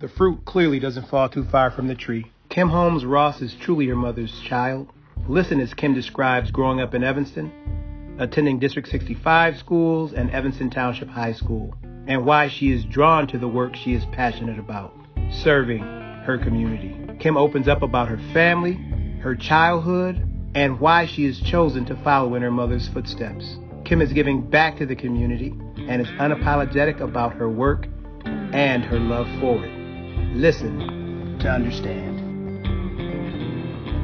The fruit clearly doesn't fall too far from the tree. Kim Holmes Ross is truly her mother's child. Listen as Kim describes growing up in Evanston, attending District 65 schools and Evanston Township High School, and why she is drawn to the work she is passionate about, serving her community. Kim opens up about her family, her childhood, and why she has chosen to follow in her mother's footsteps. Kim is giving back to the community and is unapologetic about her work and her love for it. Listen to understand.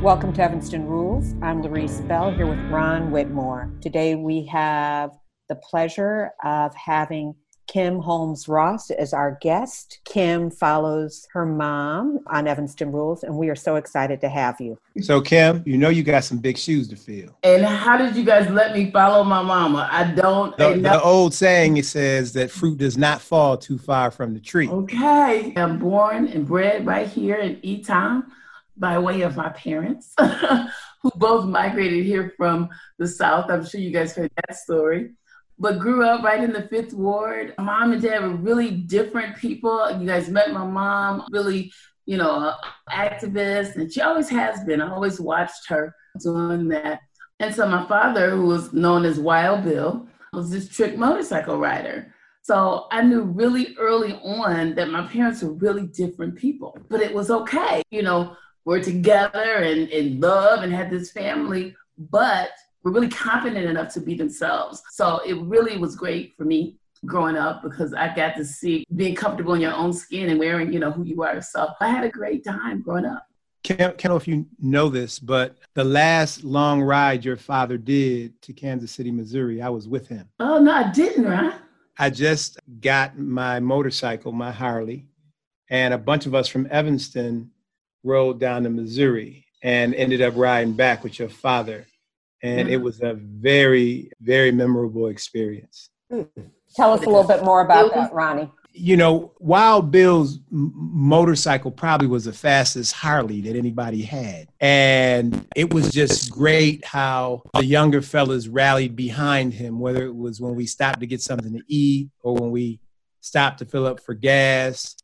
Welcome to Evanston Rules. I'm Larice Bell here with Ron Whitmore. Today we have the pleasure of having Kim Holmes Ross as our guest. Kim follows her mom on Evanston Rules, and we are so excited to have you. So, Kim, you know you got some big shoes to fill. And how did you guys let me follow my mama? I don't. The, the old saying it says that fruit does not fall too far from the tree. Okay. I'm born and bred right here in Eton by way of my parents, who both migrated here from the South. I'm sure you guys heard that story but grew up right in the fifth ward. Mom and dad were really different people. You guys met my mom, really, you know, activist, and she always has been. I always watched her doing that. And so my father, who was known as Wild Bill, was this trick motorcycle rider. So I knew really early on that my parents were really different people, but it was okay. You know, we're together and in love and had this family, but were really confident enough to be themselves. So it really was great for me growing up because I got to see being comfortable in your own skin and wearing, you know, who you are. So I had a great time growing up. Can't, can't know if you know this, but the last long ride your father did to Kansas City, Missouri, I was with him. Oh, no, I didn't, right? I just got my motorcycle, my Harley, and a bunch of us from Evanston rode down to Missouri and ended up riding back with your father and it was a very very memorable experience. Hmm. tell us a little bit more about that ronnie. You know wild bill's motorcycle probably was the fastest harley that anybody had. And it was just great how the younger fellas rallied behind him whether it was when we stopped to get something to eat or when we stopped to fill up for gas.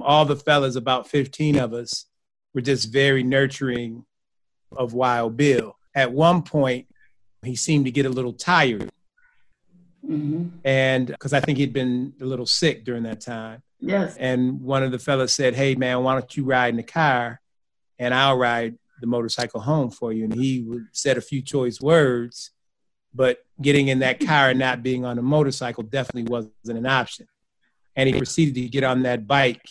All the fellas about 15 of us were just very nurturing of wild bill at one point he seemed to get a little tired. Mm-hmm. And because I think he'd been a little sick during that time. Yes. And one of the fellas said, Hey, man, why don't you ride in the car and I'll ride the motorcycle home for you? And he said a few choice words, but getting in that car and not being on a motorcycle definitely wasn't an option. And he proceeded to get on that bike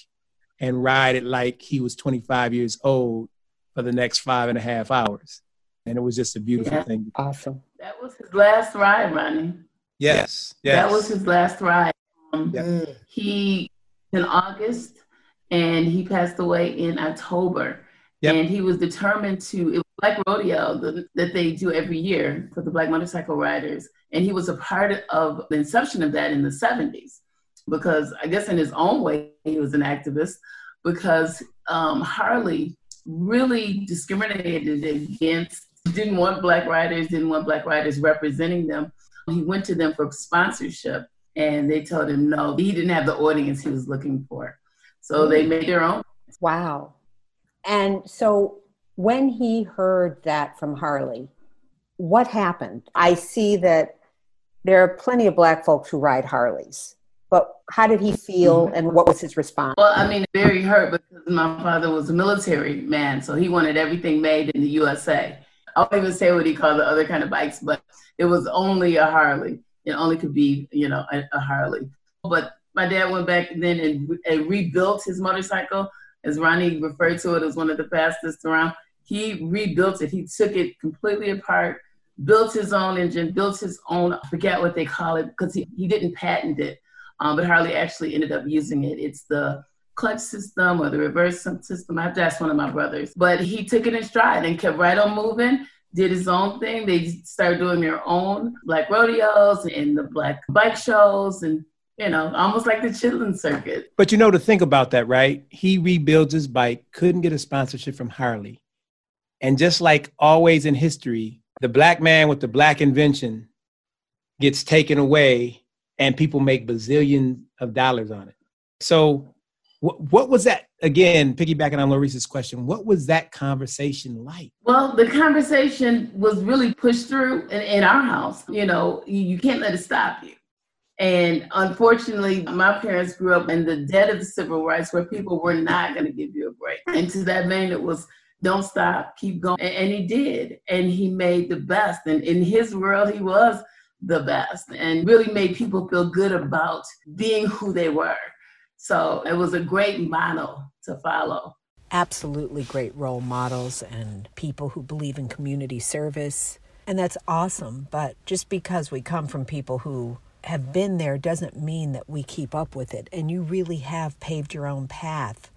and ride it like he was 25 years old for the next five and a half hours and it was just a beautiful yeah. thing. Awesome. That was his last ride, Ronnie. Yes. yes. That was his last ride. Um, yeah. He in August, and he passed away in October. Yep. And he was determined to. It was Black Rodeo the, that they do every year for the Black motorcycle riders, and he was a part of the inception of that in the '70s. Because I guess in his own way, he was an activist. Because um, Harley really discriminated against didn't want black riders, didn't want black riders representing them. He went to them for sponsorship and they told him no, he didn't have the audience he was looking for. So they made their own. Wow. And so when he heard that from Harley, what happened? I see that there are plenty of black folks who ride Harleys. But how did he feel mm-hmm. and what was his response? Well, I mean, very hurt because my father was a military man, so he wanted everything made in the USA. I won't even say what he called the other kind of bikes, but it was only a Harley. It only could be, you know, a, a Harley. But my dad went back then and, and, rebuilt his motorcycle. As Ronnie referred to it as one of the fastest around. He rebuilt it. He took it completely apart, built his own engine, built his own, I forget what they call it, because he, he didn't patent it. Um, but Harley actually ended up using it. It's the clutch system or the reverse system. I have to ask one of my brothers. But he took it in stride and kept right on moving, did his own thing. They started doing their own black rodeos and the black bike shows and you know, almost like the Chitlin circuit. But you know, to think about that, right? He rebuilds his bike, couldn't get a sponsorship from Harley. And just like always in history, the black man with the black invention gets taken away and people make bazillions of dollars on it. So What, what was that again? Piggybacking on Laurice's question, what was that conversation like? Well, the conversation was really pushed through in, in our house. You know, you, you can't let it stop you. And unfortunately, my parents grew up in the dead of the civil rights where people were not going to give you a break. And to that vein, it was don't stop, keep going. And, and, he did. And he made the best. And in his world, he was the best and really made people feel good about being who they were. So it was a great model to follow. Absolutely great role models and people who believe in community service. And that's awesome. But just because we come from people who have been there doesn't mean that we keep up with it. And you really have paved your own path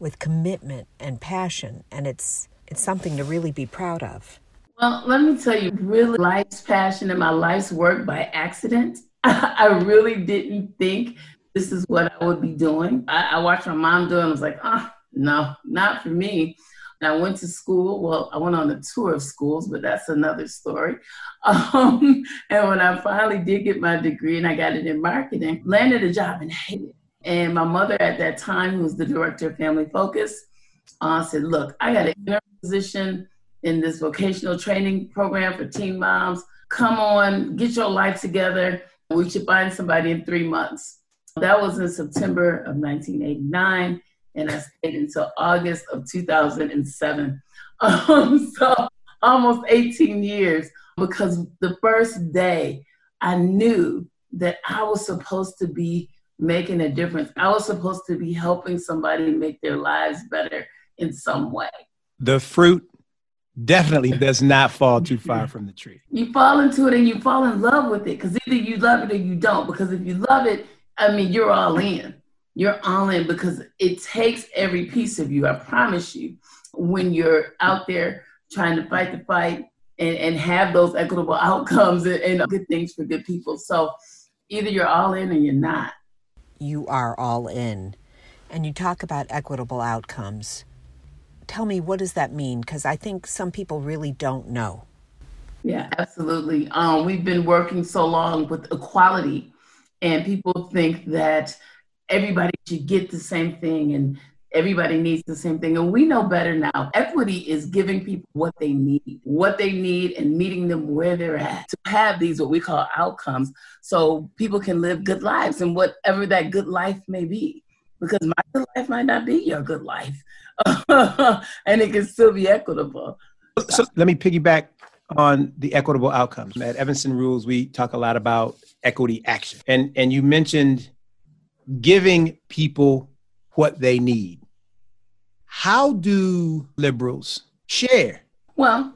with commitment and passion. And it's, it's something to really be proud of. Well, let me tell you, really, life's passion and my life's work by accident. I really didn't think this is what I would be doing. I, I watched my mom do it I was like, oh, no, not for me. And I went to school. Well, I went on a tour of schools, but that's another story. Um, and when I finally did get my degree and I got it in marketing, landed a job and hated it. And my mother at that time, who was the director of Family Focus, uh, said, look, I got a position in this vocational training program for teen moms. Come on, get your life together. We should find somebody in three months. That was in September of 1989, and I stayed until August of 2007. Um, so almost 18 years because the first day I knew that I was supposed to be making a difference. I was supposed to be helping somebody make their lives better in some way. The fruit definitely does not fall too far from the tree. You fall into it and you fall in love with it because either you love it or you don't. Because if you love it, I mean, you're all in. You're all in because it takes every piece of you. I promise you, when you're out there trying to fight the fight and, and have those equitable outcomes and, and good things for good people. So either you're all in or you're not. You are all in. And you talk about equitable outcomes tell me what does that mean because i think some people really don't know yeah absolutely um, we've been working so long with equality and people think that everybody should get the same thing and everybody needs the same thing. And we know better now. Equity is giving people what they need what they need and meeting them where they're at to have these what we call outcomes so people can live good lives and whatever that good life may be. Because my good life might not be your good life. And it can still be equitable. So let me piggyback on the equitable outcomes. At Evanston Rules, we talk a lot about equity action. And and you mentioned giving people what they need. How do liberals share? Well,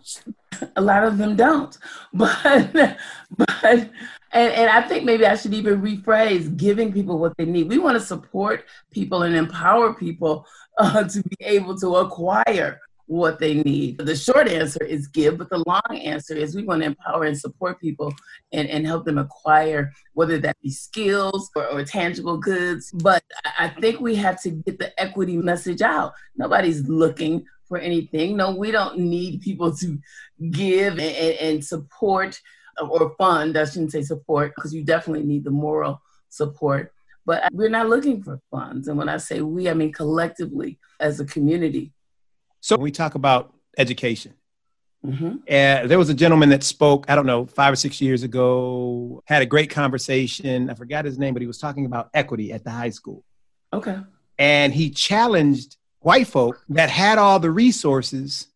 a lot of them don't. But but and, and I think maybe I should even rephrase giving people what they need. We want to support people and empower people uh, to be able to acquire what they need. The short answer is give, but the long answer is we want to empower and support people and, and help them acquire, whether that be skills or, or tangible goods. But I think we have to get the equity message out. Nobody's looking for anything. No, we don't need people to give and, and, support or fund. I shouldn't say support because you definitely need the moral support but we're not looking for funds. And when I say we, I mean collectively as a community. So when we talk about education, mm-hmm. uh, there was a gentleman that spoke, I don't know, five or six years ago, had a great conversation. I forgot his name, but he was talking about equity at the high school. Okay. And he challenged white folk that had all the resources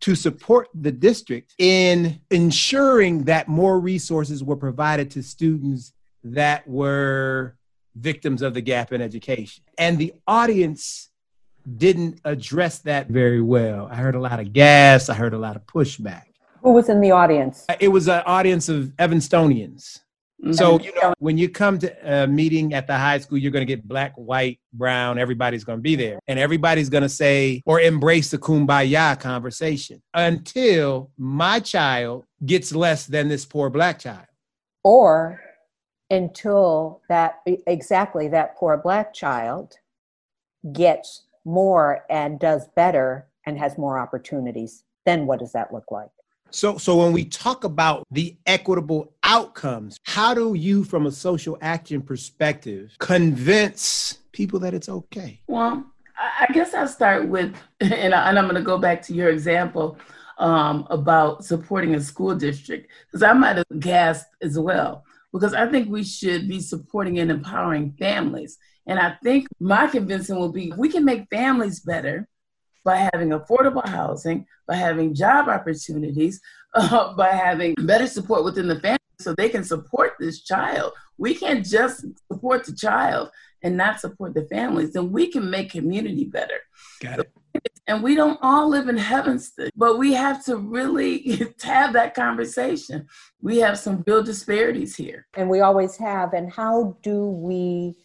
to support the district in ensuring that more resources were provided to students that were victims of the gap in education. And the audience didn't address that very well. I heard a lot of gas, I heard a lot of pushback. Who was in the audience? Uh, it was an audience of Evanstonians. Mm-hmm. So, you know, when you come to a meeting at the high school, you're going to get black, white, brown, everybody's going to be there. And everybody's going to say or embrace the kumbaya conversation until my child gets less than this poor black child. Or until that exactly that poor black child gets more and does better and has more opportunities then what does that look like So, so when we talk about the equitable outcomes, how do you, from a social action perspective, convince people that it's okay? Well, I guess I'll start with, and, I, am going to go back to your example um, about supporting a school district, because I might have gasped as well, because I think we should be supporting and empowering families. And I think my convincing will be we can make families better by having affordable housing, by having job opportunities, uh, by having better support within the family so they can support this child. We can't just support the child and not support the families, then we can make community better. Got it. And we don't all live in Evanston, but we have to really have that conversation. We have some real disparities here. And we always have. And how do we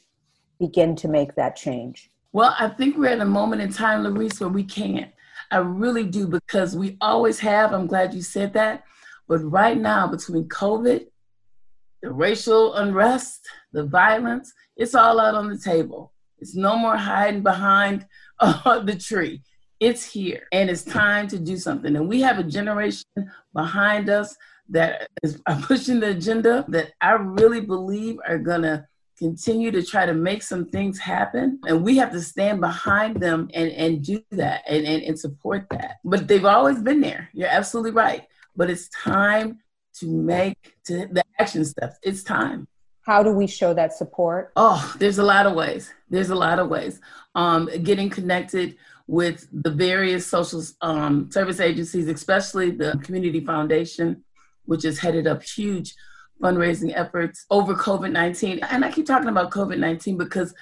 begin to make that change? Well, I think we're at a moment in time, Larice, where we can't. I really do because we always have. I'm glad you said that. But right now, between COVID, the racial unrest, the violence, it's all out on the table. It's no more hiding behind uh, the tree. It's here and it's time to do something. And we have a generation behind us that is pushing the agenda that I really believe are going to continue to try to make some things happen. And we have to stand behind them and, and do that and, and, and support that. But they've always been there. You're absolutely right. But it's time to make to the action steps. It's time. How do we show that support? Oh there's a lot of ways. There's a lot of ways. Um, getting connected with the various social um, service agencies especially the community foundation which has headed up huge fundraising efforts over COVID 19. And I keep talking about COVID 19 because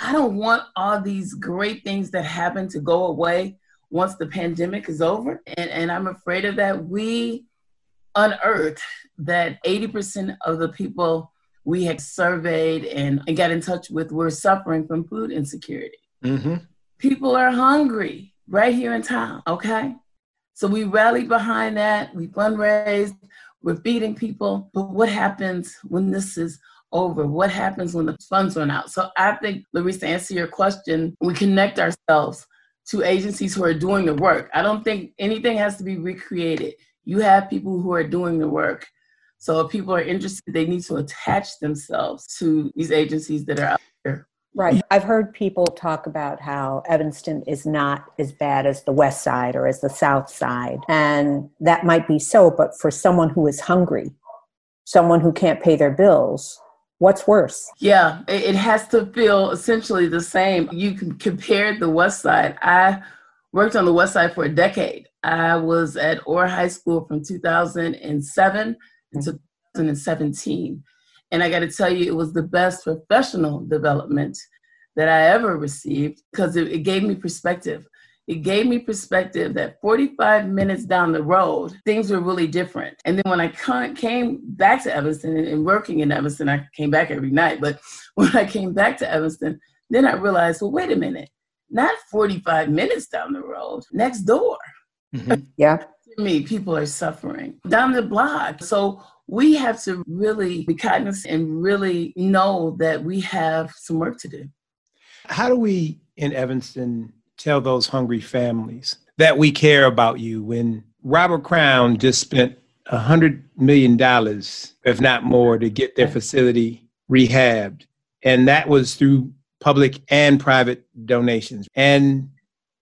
I don't want all these great things that happen to go away once the pandemic is over. And, and I'm afraid of that. We unearthed that 80% of the people we had surveyed and, and got in touch with were suffering from food insecurity. Mm-hmm. People are hungry right here in town, okay? So we rallied behind that. We fundraised. We're feeding people, but what happens when this is over? What happens when the funds run out? So I think, Larissa, to answer your question, we connect ourselves to agencies who are doing the work. I don't think anything has to be recreated. You have people who are doing the work. So if people are interested, they need to attach themselves to these agencies that are out there. Right. I've heard people talk about how Evanston is not as bad as the West Side or as the South Side. And that might be so, but for someone who is hungry, someone who can't pay their bills, what's worse? Yeah, it has to feel essentially the same. You can compare the West Side. I worked on the West Side for a decade. I was at Orr High School from 2007 to 2017. And I got to tell you, it was the best professional development that I ever received because it, it gave me perspective. It gave me perspective that 45 minutes down the road, things were really different. And then when I came back to Evanston and working in Evanston, I came back every night. But when I came back to Evanston, then I realized, well, wait a minute, not 45 minutes down the road, next door. Mm-hmm. Yeah. me, people are suffering down the block. So we have to really be cognizant and really know that we have some work to do. How do we in Evanston tell those hungry families that we care about you when Robert Crown just spent a hundred million dollars, if not more, to get their facility rehabbed? And that was through public and private donations. And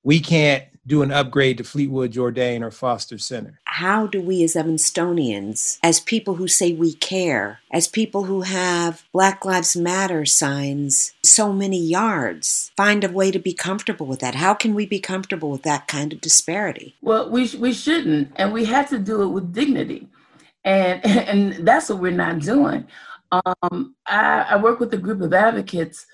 we can't do an upgrade to Fleetwood Jourdain or Foster Center. How do we as Evanstonians, as people who say we care, as people who have Black Lives Matter signs so many yards, find a way to be comfortable with that? How can we be comfortable with that kind of disparity? Well, we, we shouldn't, and we have to do it with dignity. And, and that's what we're not doing. Um, I, I work with a group of advocates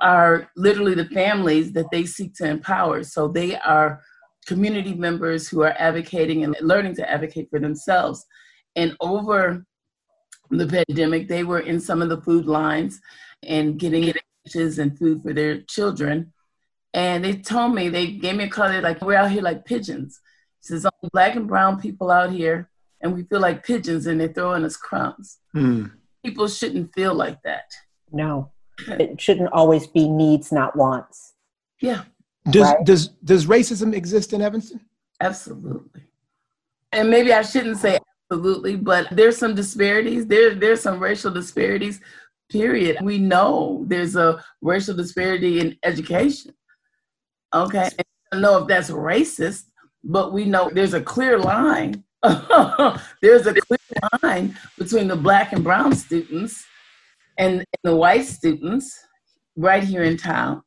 are literally the families that they seek to empower. So they are community members who are advocating and learning to advocate for themselves. And over the pandemic, they were in some of the food lines and getting dishes and food for their children. And they told me, they gave me a call, they're like, we're out here like pigeons. It says, only black and brown people out here, and we feel like pigeons and they're throwing us crumbs. Hmm. People shouldn't feel like that. No it shouldn't always be needs, not wants. Yeah. Does right? does does racism exist in Evanston? Absolutely. And maybe I shouldn't say absolutely, but there's some disparities. There, there's some racial disparities, period. We know there's a racial disparity in education. Okay. I don't know if that's racist, but we know there's a clear line. there's a clear line between the black and brown students and, and the white students right here in town.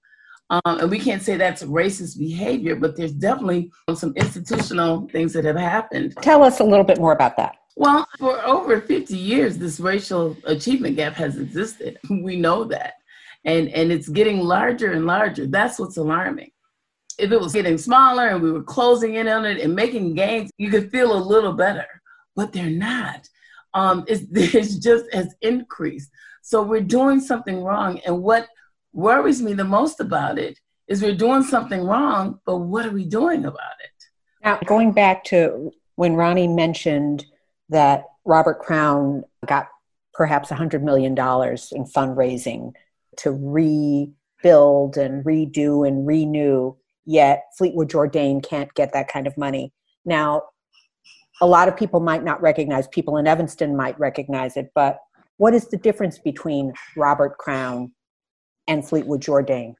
Um, and we can't say that's racist behavior, but there's definitely some institutional things that have happened. Tell us a little bit more about that. Well, for over 50 years, this racial achievement gap has existed. We know that. And, and it's getting larger and larger. That's what's alarming. If it was getting smaller and we were closing in on it and making gains, you could feel a little better, but they're not. Um, it's, it's just has increased. So we're doing something wrong. And what worries me the most about it is we're doing something wrong, but what are we doing about it? Now, going back to when Ronnie mentioned that Robert Crown got perhaps $100 million in fundraising to rebuild and redo and renew, yet Fleetwood Jourdain can't get that kind of money. Now, a lot of people might not recognize, people in Evanston might recognize it, but what is the difference between Robert Crown and Fleetwood Jourdain?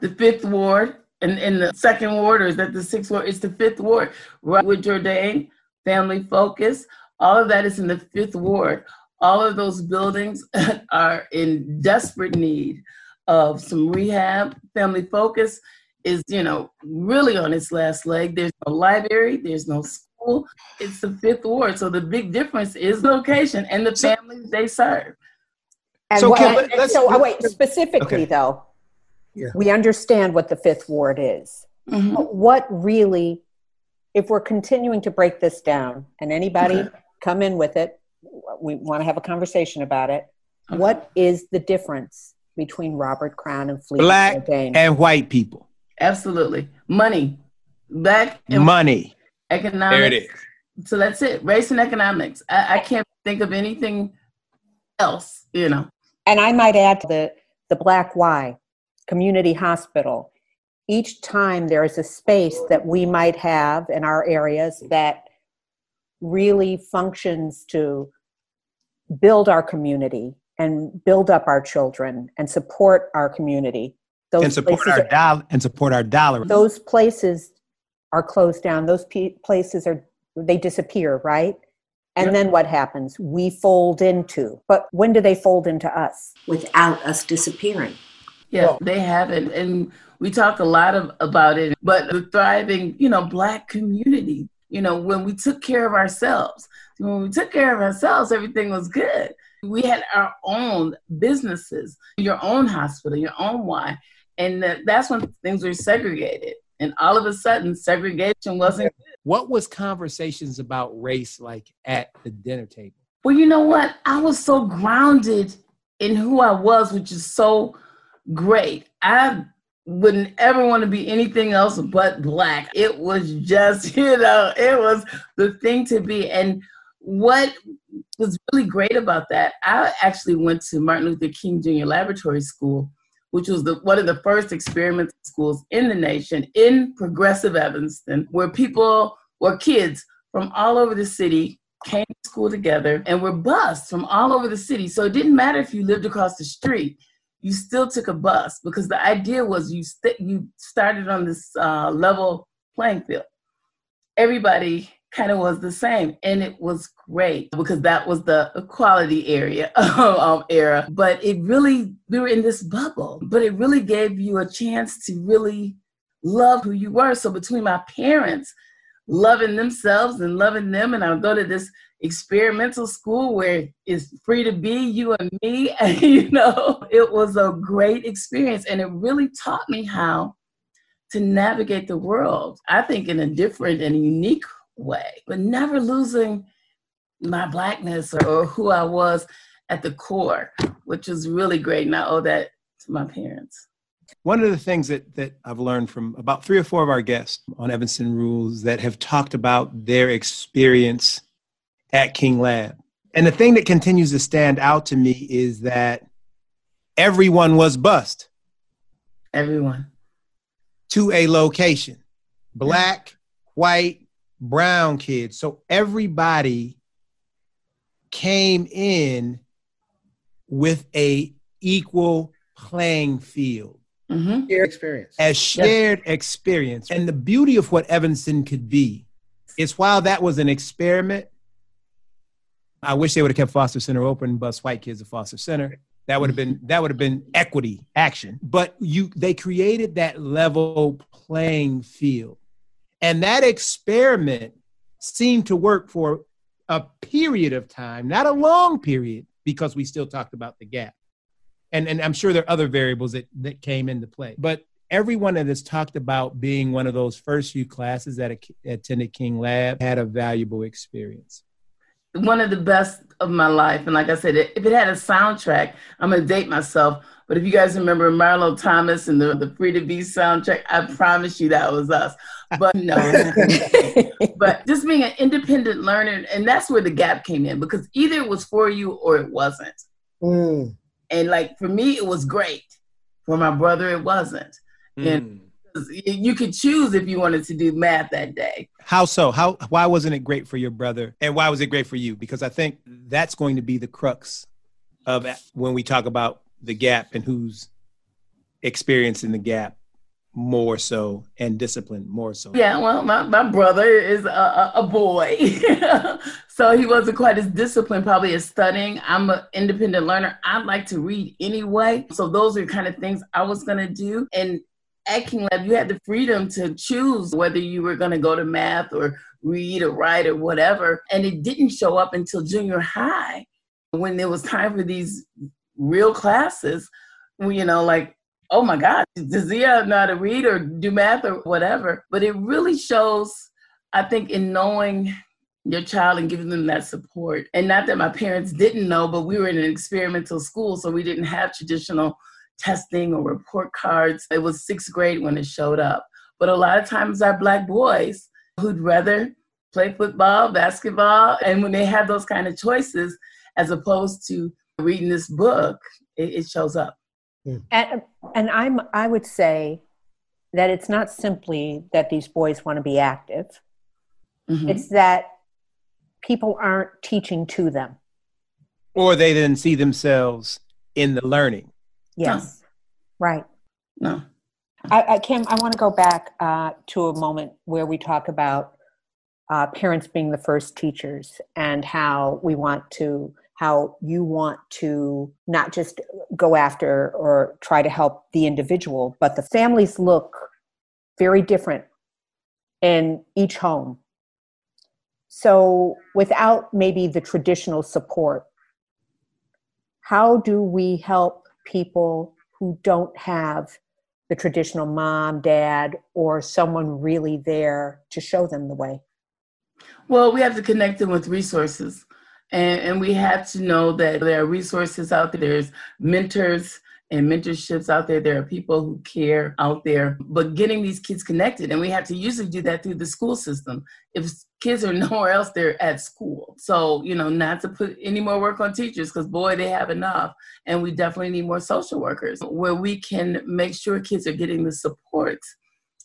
The fifth ward and the second ward, or is that the sixth ward? It's the fifth ward. Robert Jourdain, family focus, all of that is in the fifth ward. All of those buildings are in desperate need of some rehab. Family focus is, you know, really on its last leg. There's no library, there's no school. It's the fifth ward. So the big difference is location and the families they serve. And So, what, Kim, and let's- so, oh, wait, specifically Okay. though, Yeah. we understand what the fifth ward is. Mhm. But what really, if we're continuing to break this down, and anybody Okay. come in with it, we want to have a conversation about it. Okay. What is the difference between Robert Crown and Fleetwood Black Jourdain? and white people. Absolutely. Money. Black in Money. Economics. There it is. So that's it. Race and economics. I, I can't think of anything else, you know. and I might add to the the Black Y Community Hospital. Each time there is a space that we might have in our areas that really functions to build our community and build up our children and support our community. Those And support our dollar and support our dollar. those places are closed down those pe- places are they disappear right and Yep. then what happens we fold into but when do they fold into us without us disappearing. Yeah, Well- they haven't. And we talk a lot of, about it, but the thriving, you know, black community, you know, when we took care of ourselves, when we took care of ourselves, everything was good. We had our own businesses, your own hospital, your own Y And that, that's when things were segregated. And all of a sudden, segregation wasn't What was conversations about race like at the dinner table? Well, you know what? I was so grounded in who I was, which is so great. I wouldn't ever want to be anything else but black. It was just, you know, it was the thing to be. And what was really great about that, I actually went to Martin Luther King Jr. Laboratory School, which was the one of the first experimental schools in the nation in progressive Evanston, where people or kids from all over the city came to school together and were bused from all over the city. So it didn't matter if you lived across the street, you still took a bus because the idea was you st- you started on this uh, level playing field. Everybody kind of was the same, and it was great because that was the equality area um, era. But it really we were in this bubble, but it really gave you a chance to really love who you were. So between my parents loving themselves and loving them. And I'll go to this experimental school where it's free to be you and me. And, you know, it was a great experience. And it really taught me how to navigate the world, I think, in a different and unique way, but never losing my blackness or, or who I was at the core, which was really great. And I owe that to my parents. One of the things that, that I've learned from about three or four of our guests on Evanston Rules that have talked about their experience at King Lab. And the thing that continues to stand out to me is that everyone was bused Everyone. to a location black, white, brown kids. So everybody came in with a equal playing field. Mm-hmm. Shared experience. As shared experience. And the beauty of what Evanston could be is while that was an experiment, I wish they would have kept Foster Center open, bus white kids to Foster Center. That would have been that would have been equity action. But you they created that level playing field. And that experiment seemed to work for a period of time, not a long period, because we still talked about the gap. And, and I'm sure there are other variables that, that came into play. But everyone that has talked about being one of those first few classes that attended King Lab had a valuable experience. One of the best of my life. And like I said, if it had a soundtrack, I'm going to date myself. But if you guys remember Marlo Thomas and the, the Free to Be soundtrack, I promise you that was us. But no, but just being an independent learner, and that's where the gap came in because either it was for you or it wasn't. Mm. And like for me, it was great. For my brother, it wasn't. Mm. And you could choose if you wanted to do math that day. How so? How why wasn't it great for your brother, and why was it great for you? Because I think that's going to be the crux of when we talk about the gap and who's experiencing the gap more so and discipline more so. Yeah well my, my brother is a, a boy. So he wasn't quite as disciplined probably as studying. I'm an independent learner. I like to read anyway. So those are kind of things i was going to do. And at king lab you had the freedom to choose whether you were going to go to math or read or write or whatever and it didn't show up until junior high when there was time for these real classes you know like oh my God, does he know how to read or do math or whatever? But it really shows, I think, in knowing your child and giving them that support. And not that my parents didn't know, but we were in an experimental school, so we didn't have traditional testing or report cards. It was sixth grade when it showed up. But a lot of times, our Black boys who'd rather play football, basketball, and when they have those kind of choices, as opposed to reading this book, it, it shows up. Mm. And, and I'm, I would say that it's not simply that these boys want to be active, mm-hmm. it's that people aren't teaching to them. Or they didn't see themselves in the learning. Yes, no. right. No. I, I, Kim, I want to go back uh, to a moment where we talk about uh, parents being the first teachers and how we want to how you want to not just go after or try to help the individual, but the families look very different in each home. So, without maybe the traditional support, how do we help people who don't have the traditional mom, dad, or someone really there to show them the way? Well, we have to connect them with resources. And, and we have to know that there are resources out there. There's mentors and mentorships out there. There are people who care out there, but getting these kids connected, and we have to usually do that through the school system. If kids are nowhere else, they're at school. So, you know, not to put any more work on teachers because, boy, they have enough. And we definitely need more social workers where we can make sure kids are getting the support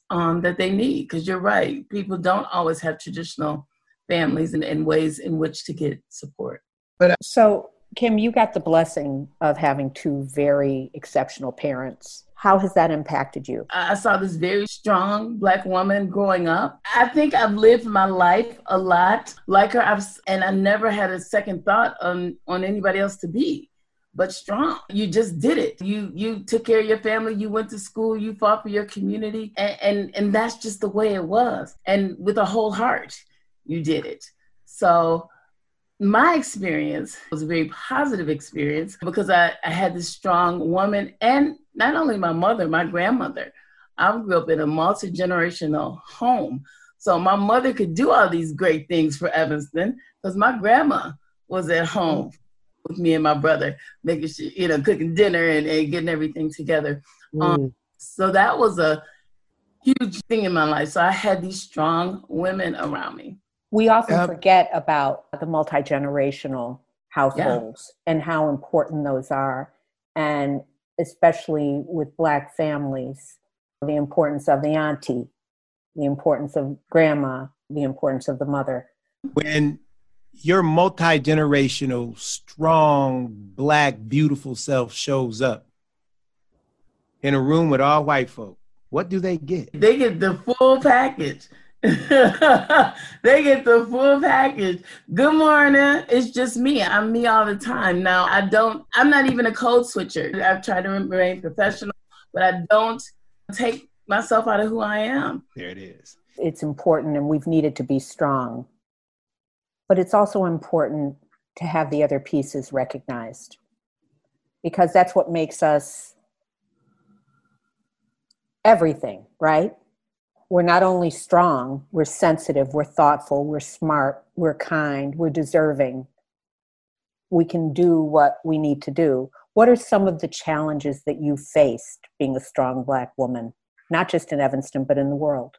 um, that they need. Because you're right, people don't always have traditional families and, and ways in which to get support. But uh, so, Kim, you got the blessing of having two very exceptional parents. How has that impacted you? I saw this very strong black woman growing up. I think I've lived my life a lot like her, I've, and I never had a second thought on on anybody else to be but strong. You just did it. You you took care of your family. You went to school. You fought for your community, and and, and that's just the way it was, and with a whole heart you did it. So my experience was a very positive experience because I, I had this strong woman and not only my mother, my grandmother. I grew up in a multi generational home. So my mother could do all these great things for Evanston because my grandma was at home with me and my brother, making sure, you know, cooking dinner and, and getting everything together. Mm. Um, so that was a huge thing in my life. So I had these strong women around me we often um, forget about the multi generational households yeah. and how important those are, and especially with Black families, the importance of the auntie, the importance of grandma, the importance of the mother. When your multi generational, strong, black, beautiful self shows up in a room with all white folk, what do they get? They get the full package. they get the full package. Good morning. It's just me. I'm me all the time. Now, I don't, I'm not even a code switcher. I've tried to remain professional, but I don't take myself out of who I am. There it is. It's important and we've needed to be strong. But it's also important to have the other pieces recognized because that's what makes us everything, right? We're not only strong, we're sensitive, we're thoughtful, we're smart, we're kind, we're deserving. We can do what we need to do. What are some of the challenges that you faced being a strong Black woman, not just in Evanston, but in the world?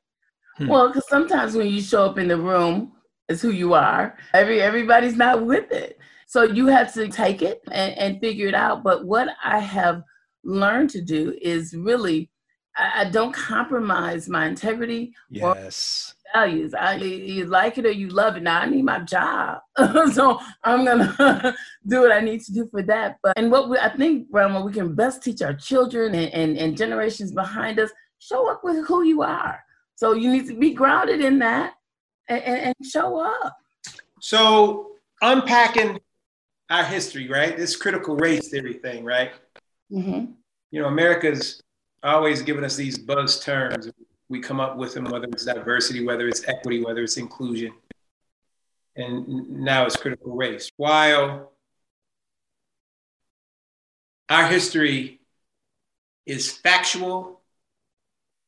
Hmm. Well, because sometimes when you show up in the room as who you are, every everybody's not with it. So you have to take it and, and figure it out. But what I have learned to do is really I, I don't compromise my integrity yes. or values. I you like it or you love it. Now I need my job, so I'm gonna do what I need to do for that. But and what we, I think, Rama, we can best teach our children and, and, and generations behind us: show up with who you are. So you need to be grounded in that and, and, and show up. So unpacking our history, right? This critical race theory thing, right? Mm-hmm. You know, America's always giving us these buzz terms. We come up with them, whether it's diversity, whether it's equity, whether it's inclusion. And now it's critical race. While our history is factual,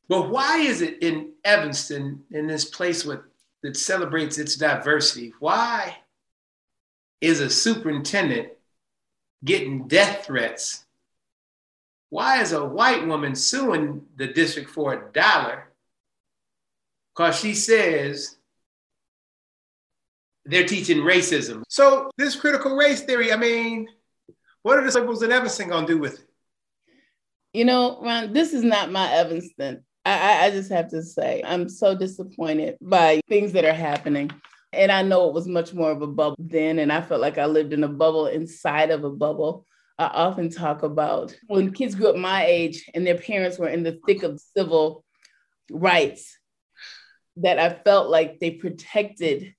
but why is it in Evanston, in this place with, that celebrates its diversity, why is a superintendent getting death threats why is a white woman suing the district for a dollar? Because she says they're teaching racism. So this critical race theory, I mean, what are the liberals in Evanston gonna do with it? You know, Ron, this is not my Evanston. I, I just have to say, I'm so disappointed by things that are happening. And I know it was much more of a bubble then, and I felt like I lived in a bubble inside of a bubble. I often talk about when kids grew up my age and their parents were in the thick of civil rights, that I felt like they protected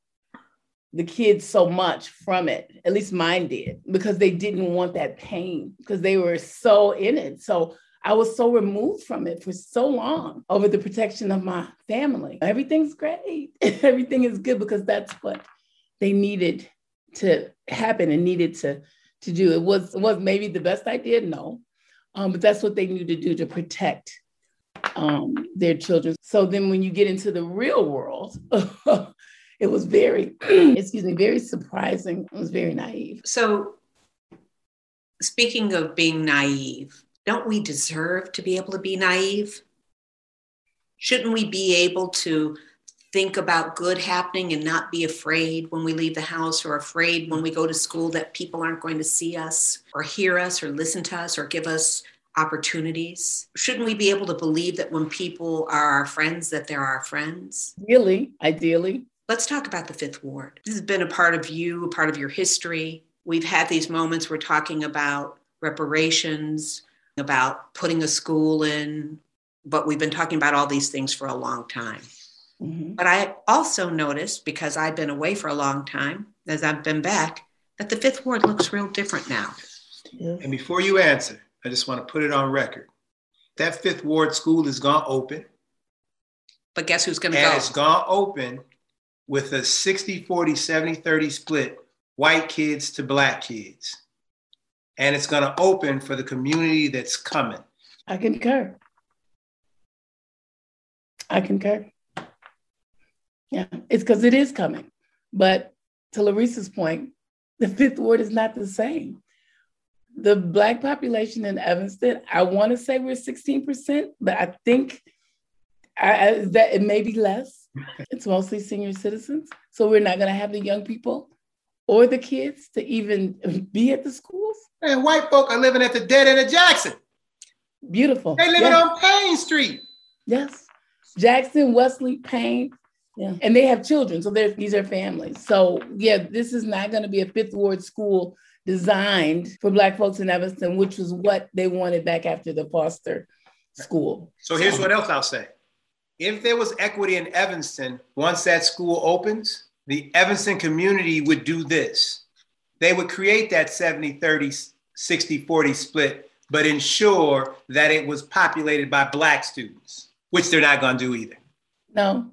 the kids so much from it. At least mine did, because they didn't want that pain, because they were so in it. So I was so removed from it for so long over the protection of my family. Everything's great. Everything is good because that's what they needed to happen and needed to to do. It was was maybe the best idea, no, um, but that's what they knew to do to protect um, their children. So then, when you get into the real world, it was very, excuse me, very surprising. It was very naive. So, speaking of being naive, don't we deserve to be able to be naive? Shouldn't we be able to think about good happening and not be afraid when we leave the house or afraid when we go to school that people aren't going to see us or hear us or listen to us or give us opportunities. Shouldn't we be able to believe that when people are our friends that they're our friends? Really? Ideally? Let's talk about the fifth ward. This has been a part of you a part of your history. We've had these moments we're talking about reparations about putting a school in but we've been talking about all these things for a long time Mm-hmm. But I also noticed, because I've been away for a long time, as I've been back, that the fifth ward looks real different now. And before you answer, I just want to put it on record. That fifth ward school is gone open. But guess who's going to go? And it's gone open with a 60, 40, 70, 30 split, white kids to black kids. And it's going to open for the community that's coming. I concur. I concur. Yeah, it's because it is coming. But to Larissa's point, the fifth ward is not the same. The Black population in Evanston, I want to say we're 16%, but I think I, that it may be less. It's mostly senior citizens. So we're not going to have the young people or the kids to even be at the schools. And white folk are living at the dead end of Jackson. Beautiful. They living yes. on Payne Street. Yes. Jackson, Wesley, Payne, Yeah. And they have children. So these are families. So, yeah, this is not going to be a fifth ward school designed for Black folks in Evanston, which was what they wanted back after the Foster school. So, here's what else I'll say if there was equity in Evanston, once that school opens, the Evanston community would do this. They would create that 70, 30, 60, 40 split, but ensure that it was populated by Black students, which they're not going to do either. No,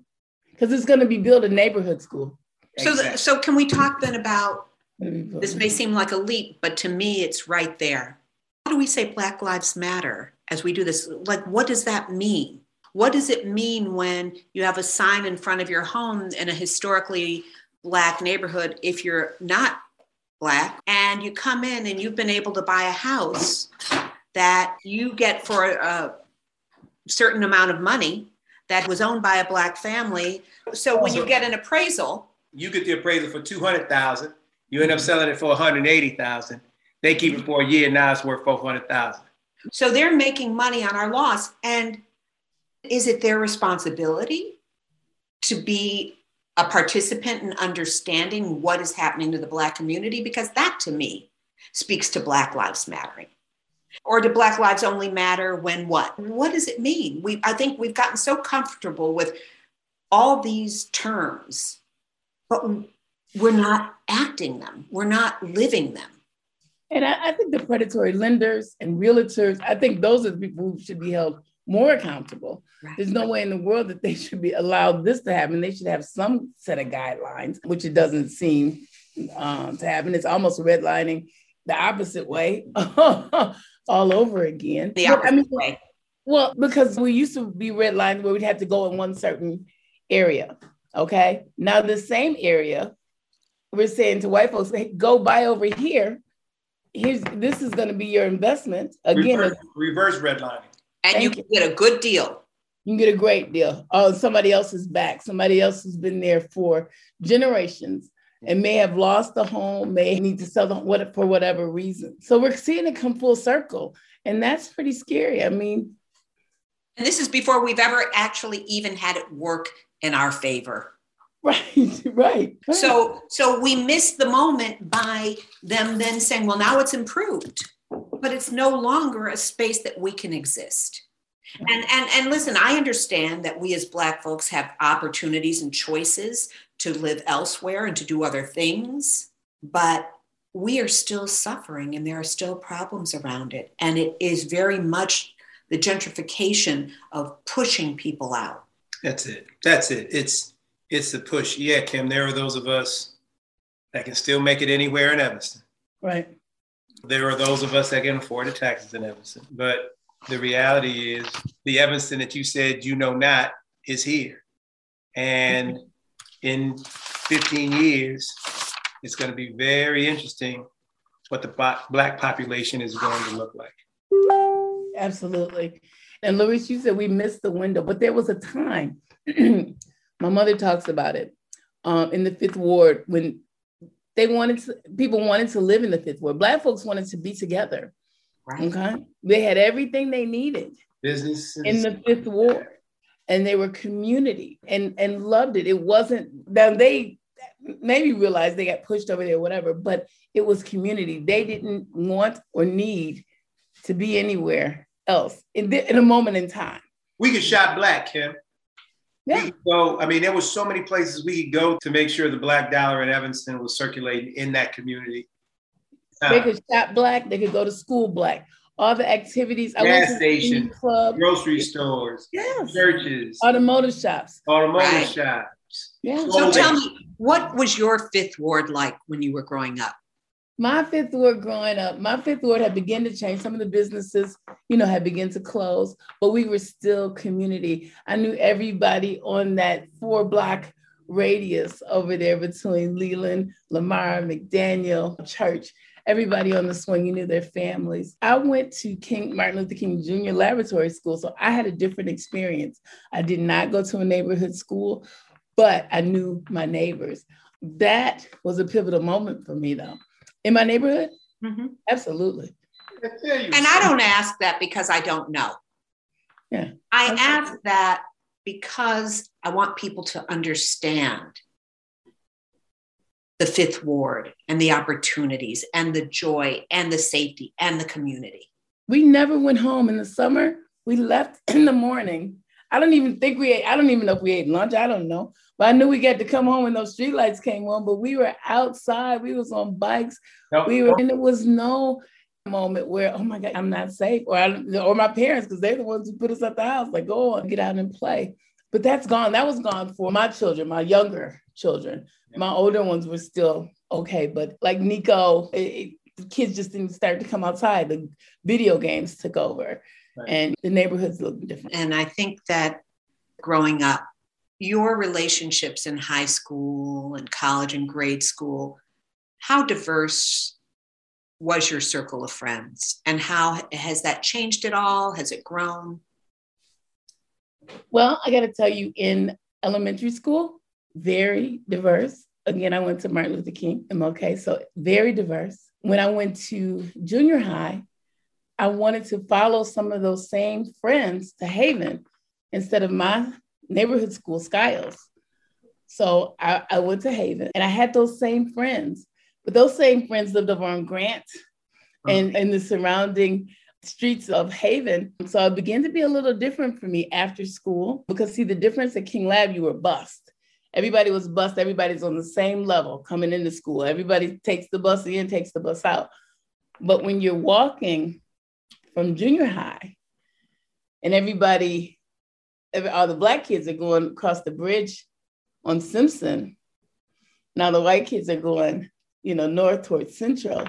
because it's going to be built a neighborhood school. So, exactly. so can we talk then about this? May seem like a leap, but to me, it's right there. How do we say Black Lives Matter as we do this? Like, what does that mean? What does it mean when you have a sign in front of your home in a historically Black neighborhood if you're not Black and you come in and you've been able to buy a house that you get for a certain amount of money that was owned by a Black family? So when you get an appraisal, you get the appraisal for 200,000, you end up selling it for 180,000. They keep it for a year, now it's worth 400,000. So they're making money on our loss. And is it their responsibility to be a participant in understanding what is happening to the Black community? Because that to me speaks to Black Lives Mattering. Or do Black lives only matter when what? What does it mean? We, I think we've gotten so comfortable with all these terms, but we're not acting them, we're not living them. And I, I think the predatory lenders and realtors, I think those are the people who should be held more accountable. Right. There's no way in the world that they should be allowed this to happen. They should have some set of guidelines, which it doesn't seem um, to happen. It's almost redlining the opposite way all over again. The opposite I mean, way. Well, because we used to be redlined where we'd have to go in one certain area. Okay. Now, the same area, we're saying to white folks, hey, go buy over here. Here's this is going to be your investment. Again, reverse, reverse redlining and you can get a good deal. You can get a great deal. Oh, somebody else is back. Somebody else has been there for generations and may have lost the home, may need to sell the what for whatever reason. So we're seeing it come full circle, and that's pretty scary. I mean, and this is before we've ever actually even had it work in our favor. Right, right. So, so we missed the moment by them then saying, "Well, now it's improved." but it's no longer a space that we can exist. And, and, and listen, I understand that we as Black folks have opportunities and choices to live elsewhere and to do other things, but we are still suffering and there are still problems around it. And it is very much the gentrification of pushing people out. That's it. That's it. It's it's the push. Yeah, Kim, there are those of us that can still make it anywhere in Evanston. Right. There are those of us that can afford the taxes in Evanston. But the reality is the Evanston that you said you know not is here. And in 15 years, it's going to be very interesting what the black population is going to look like. Absolutely. And Louise, you said we missed the window, but there was a time, my mother talks about it um, in the fifth ward when they wanted to, people wanted to live in the fifth ward. Black folks wanted to be together. Right. Okay. They had everything they needed. Business in the fifth ward. And they were community and, and loved it. It wasn't now they maybe realized they got pushed over there, whatever, but it was community. They didn't want or need to be anywhere else in, the, in a moment in time. We could shop black, Kim. Yeah. So, I mean, there was so many places we could go to make sure the black dollar in Evanston was circulating in that community. They could shop black. They could go to school black. All the activities. Gas stations, club, grocery stores, yes. churches, automotive shops, automotive right. shops. Yeah. So tell me, what was your fifth ward like when you were growing up? my fifth ward growing up, my fifth ward had begun to change. Some of the businesses, you know, had begun to close, but we were still community. I knew everybody on that four block radius over there between Leland, Lamar, McDaniel, Church. Everybody on the swing, you knew their families. I went to King Martin Luther King Jr. Laboratory School, so I had a different experience. I did not go to a neighborhood school, but I knew my neighbors. That was a pivotal moment for me, though in my neighborhood? Mm-hmm. Absolutely. And I don't ask that because I don't know. Yeah. I ask that because I want people to understand the fifth ward and the opportunities and the joy and the safety and the community. We never went home in the summer. We left in the morning. I don't even think we ate, I don't even know if we ate lunch. I don't know. But I knew we got to come home when those streetlights came on. But we were outside, we was on bikes. Nope. We were, and there was no moment where, oh my God, I'm not safe. Or I, or my parents, because they're the ones who put us at the house, like go on, get out and play. But that's gone. That was gone for my children, my younger children. My older ones were still okay, but like Nico, it, the kids just didn't start to come outside. The video games took over, right. and the neighborhoods looked different. And I think that growing up, your relationships in high school and college and grade school, how diverse was your circle of friends, and how has that changed at all? Has it grown? Well, I got to tell you, in elementary school, very diverse. Again, I went to Martin Luther King, MLK, so very diverse. When I went to junior high, I wanted to follow some of those same friends to Haven instead of my neighborhood school, Skiles. So I, I went to Haven and I had those same friends, but those same friends lived over on Grant uh-huh. and in the surrounding streets of Haven. So it began to be a little different for me after school because see the difference at King Lab, you were bused. Everybody was bused. Everybody's on the same level coming into school. Everybody takes the bus in, takes the bus out. But when you're walking from junior high and everybody, every, all the black kids are going across the bridge on Simpson. Now the white kids are going, you know, north towards Central.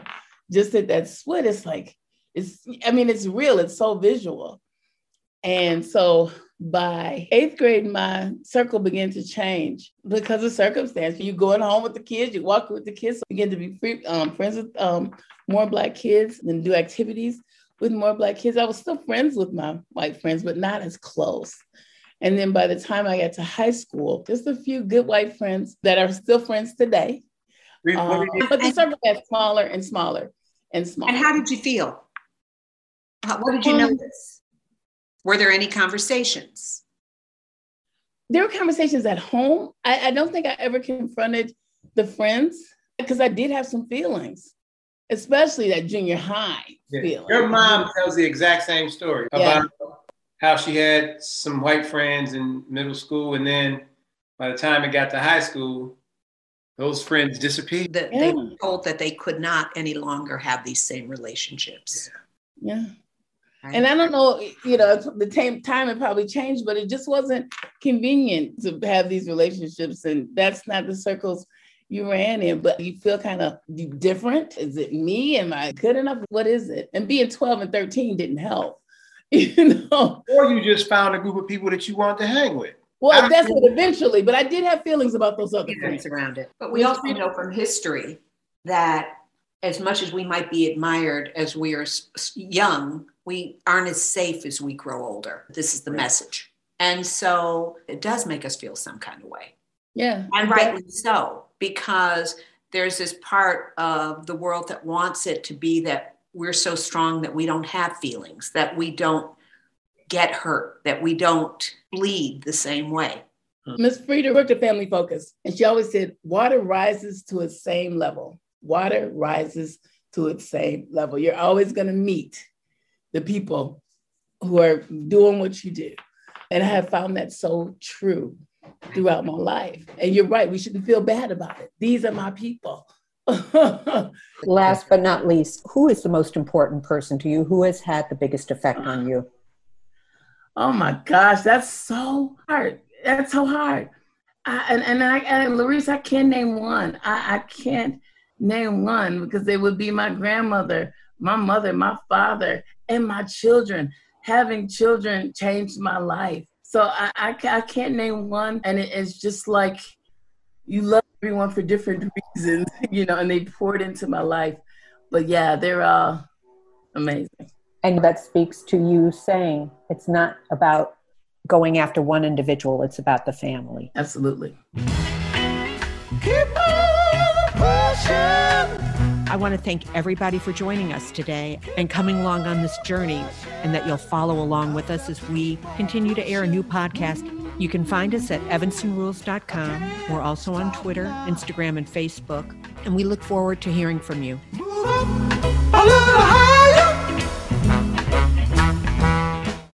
Just at that split, it's like, it's, I mean, it's real, it's so visual. And so by eighth grade, my circle began to change because of circumstance. You going home with the kids, you walk with the kids, so begin to be free, um, friends with um, more Black kids and do activities with more Black kids. I was still friends with my white friends, but not as close. And then by the time I got to high school, just a few good white friends that are still friends today. Um, but the circle got smaller and smaller and smaller. And how did you feel? What did you um, notice? Were there any conversations? There were conversations at home. I, I don't think I ever confronted the friends because I did have some feelings, especially that junior high yeah. feeling. Your mom tells the exact same story yeah. about how she had some white friends in middle school, and then by the time it got to high school, those friends disappeared. That yeah. they were told that they could not any longer have these same relationships. Yeah. Yeah. And I don't know, you know, the time time had probably changed, but it just wasn't convenient to have these relationships, and that's not the circles you ran in. But you feel kind of different. Is it me? Am I good enough? What is it? And being twelve and thirteen didn't help, you know. Or you just found a group of people that you wanted to hang with. Well, that's it eventually, but I did have feelings about those other things around it. But we also know from history that as much as we might be admired as we are young, we aren't as safe as we grow older. This is the message. And so it does make us feel some kind of way. Yeah. And rightly so, because there's this part of the world that wants it to be that we're so strong that we don't have feelings, that we don't get hurt, that we don't bleed the same way. Miss Frieda worked at Family Focus, and she always said, water rises to its same level. Water rises to its same level. You're always going to meet the people who are doing what you do. And I have found that so true throughout my life. And you're right, we shouldn't feel bad about it. These are my people. Last but not least, who is the most important person to you? Who has had the biggest effect on you? Oh my gosh, that's so hard. That's so hard. I, and and I and Larice, I can't name one. I, I can't name one because they would be my grandmother, my mother, my father, and my children. Having children changed my life. So I, I, I can't name one. And it, it's just like you love everyone for different reasons, you know, and they poured into my life. But yeah, they're all amazing. And that speaks to you saying it's not about going after one individual, it's about the family. Absolutely. I want to thank everybody for joining us today and coming along on this journey, and that you'll follow along with us as we continue to air a new podcast You can find us at evanstonrules.com. We're also on Twitter, Instagram, and Facebook, and we look forward to hearing from you.